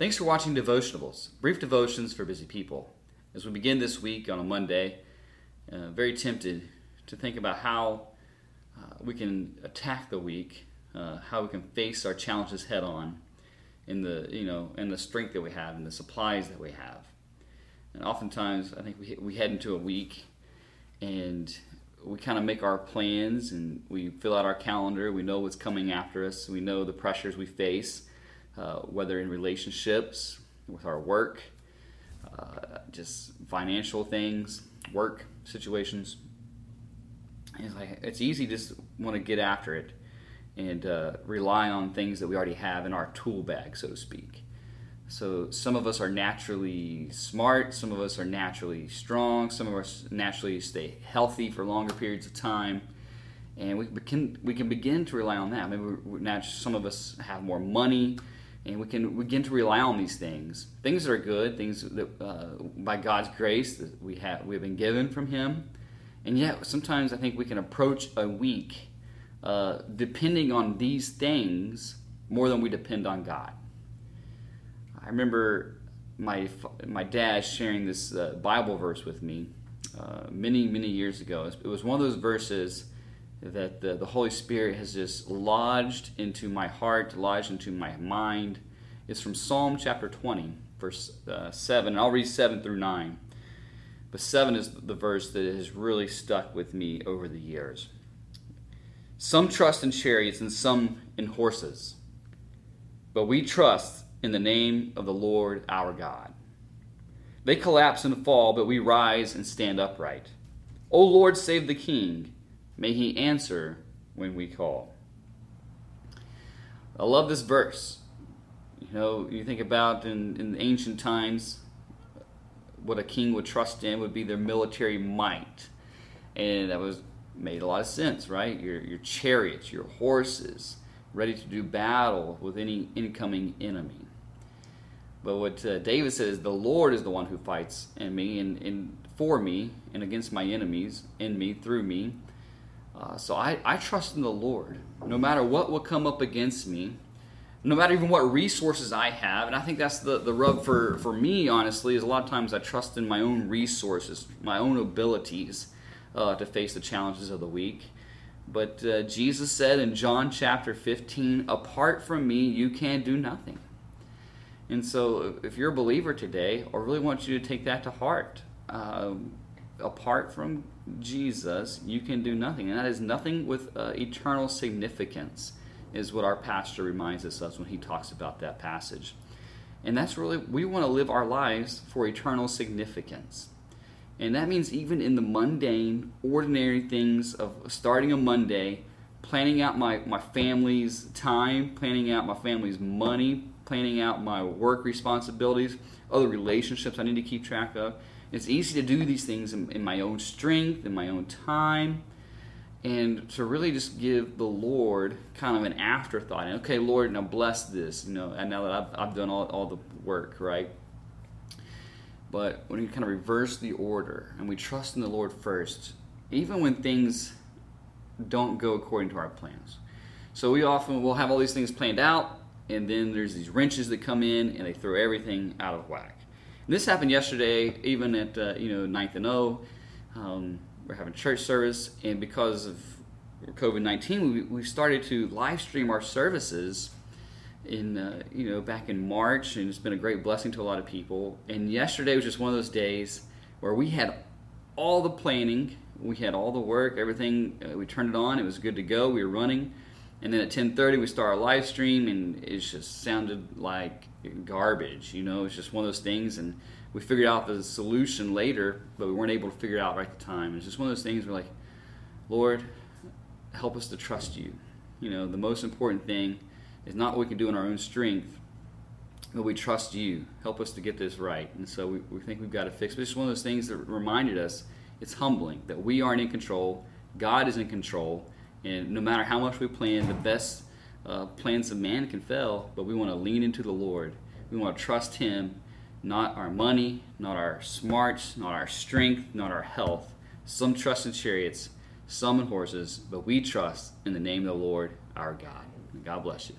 Thanks for watching Devotionables, brief devotions for busy people. As we begin this week on a Monday, uh, very tempted to think about how uh, we can attack the week, uh, how we can face our challenges head on, in the you know, and the strength that we have, and the supplies that we have. And oftentimes, I think we we head into a week, and we kind of make our plans, and we fill out our calendar. We know what's coming after us. We know the pressures we face uh, whether in relationships, with our work, uh, just financial things, work situations. It's like it's easy to just want to get after it and uh, rely on things that we already have in our tool bag, so to speak. So some of us are naturally smart, some of us are naturally strong, some of us naturally stay healthy for longer periods of time, and we can we can begin to rely on that. Maybe we're, some of us have more money, and we can begin to rely on these things. Things that are good things that uh, by god's grace that we have we have been given from him. And yet sometimes i think we can approach a week uh, depending on these things more than we depend on god. I remember my my dad sharing this uh, bible verse with me uh, many many years ago. It was one of those verses that the, the Holy Spirit has just lodged into my heart, lodged into my mind. is from Psalm chapter 20, verse uh, 7. And I'll read 7 through 9. But 7 is the verse that has really stuck with me over the years. Some trust in chariots and some in horses, but we trust in the name of the Lord our God. They collapse and fall, but we rise and stand upright. O Lord, save the king. May he answer when we call. I love this verse. You know, you think about in, in ancient times, what a king would trust in would be their military might. And that was made a lot of sense, right? Your, your chariots, your horses, ready to do battle with any incoming enemy. But what uh, David says, the Lord is the one who fights in me and, and for me and against my enemies, in me, through me. Uh, so I, I trust in the Lord. No matter what will come up against me, no matter even what resources I have, and I think that's the, the rub for, for me, honestly, is a lot of times I trust in my own resources, my own abilities uh, to face the challenges of the week. But uh, Jesus said in John chapter 15, apart from me, you can do nothing. And so, if you're a believer today, I really want you to take that to heart. Um, apart from Jesus, you can do nothing. And that is nothing with uh, eternal significance, is what our pastor reminds us of when he talks about that passage. And that's really, we want to live our lives for eternal significance. And that means even in the mundane, ordinary things of starting a Monday, planning out my, my family's time, planning out my family's money, planning out my work responsibilities, other relationships I need to keep track of it's easy to do these things in, in my own strength, in my own time, and to really just give the Lord kind of an afterthought. And, okay, Lord, now bless this, you know, and now that I've, I've done all, all the work, right? But when we kind of reverse the order and we trust in the Lord first, even when things don't go according to our plans. So we often will have all these things planned out, and then there's these wrenches that come in and they throw everything out of whack. This happened yesterday, even at uh, you know Ninth and O. Um, we're having church service, and because of COVID nineteen, we, we started to live stream our services in uh, you know back in March, and it's been a great blessing to a lot of people. And yesterday was just one of those days where we had all the planning, we had all the work, everything. Uh, we turned it on; it was good to go. We were running, and then at ten thirty we start our live stream, and it just sounded like garbage. You know, it's just one of those things, and we figured out the solution later, but we weren't able to figure it out right at the time. It's just one of those things. We're like, Lord, help us to trust you. You know, the most important thing is not what we can do in our own strength, but we trust you. Help us to get this right. And so we, we think we've got to fix. But it's just one of those things that reminded us it's humbling that we aren't in control. God is in control. And no matter how much we plan, the best uh, plans of man can fail, but we want to lean into the Lord. We want to trust Him, not our money, not our smarts, not our strength, not our health. Some trust in chariots, some in horses, but we trust in the name of the Lord our God. God bless you.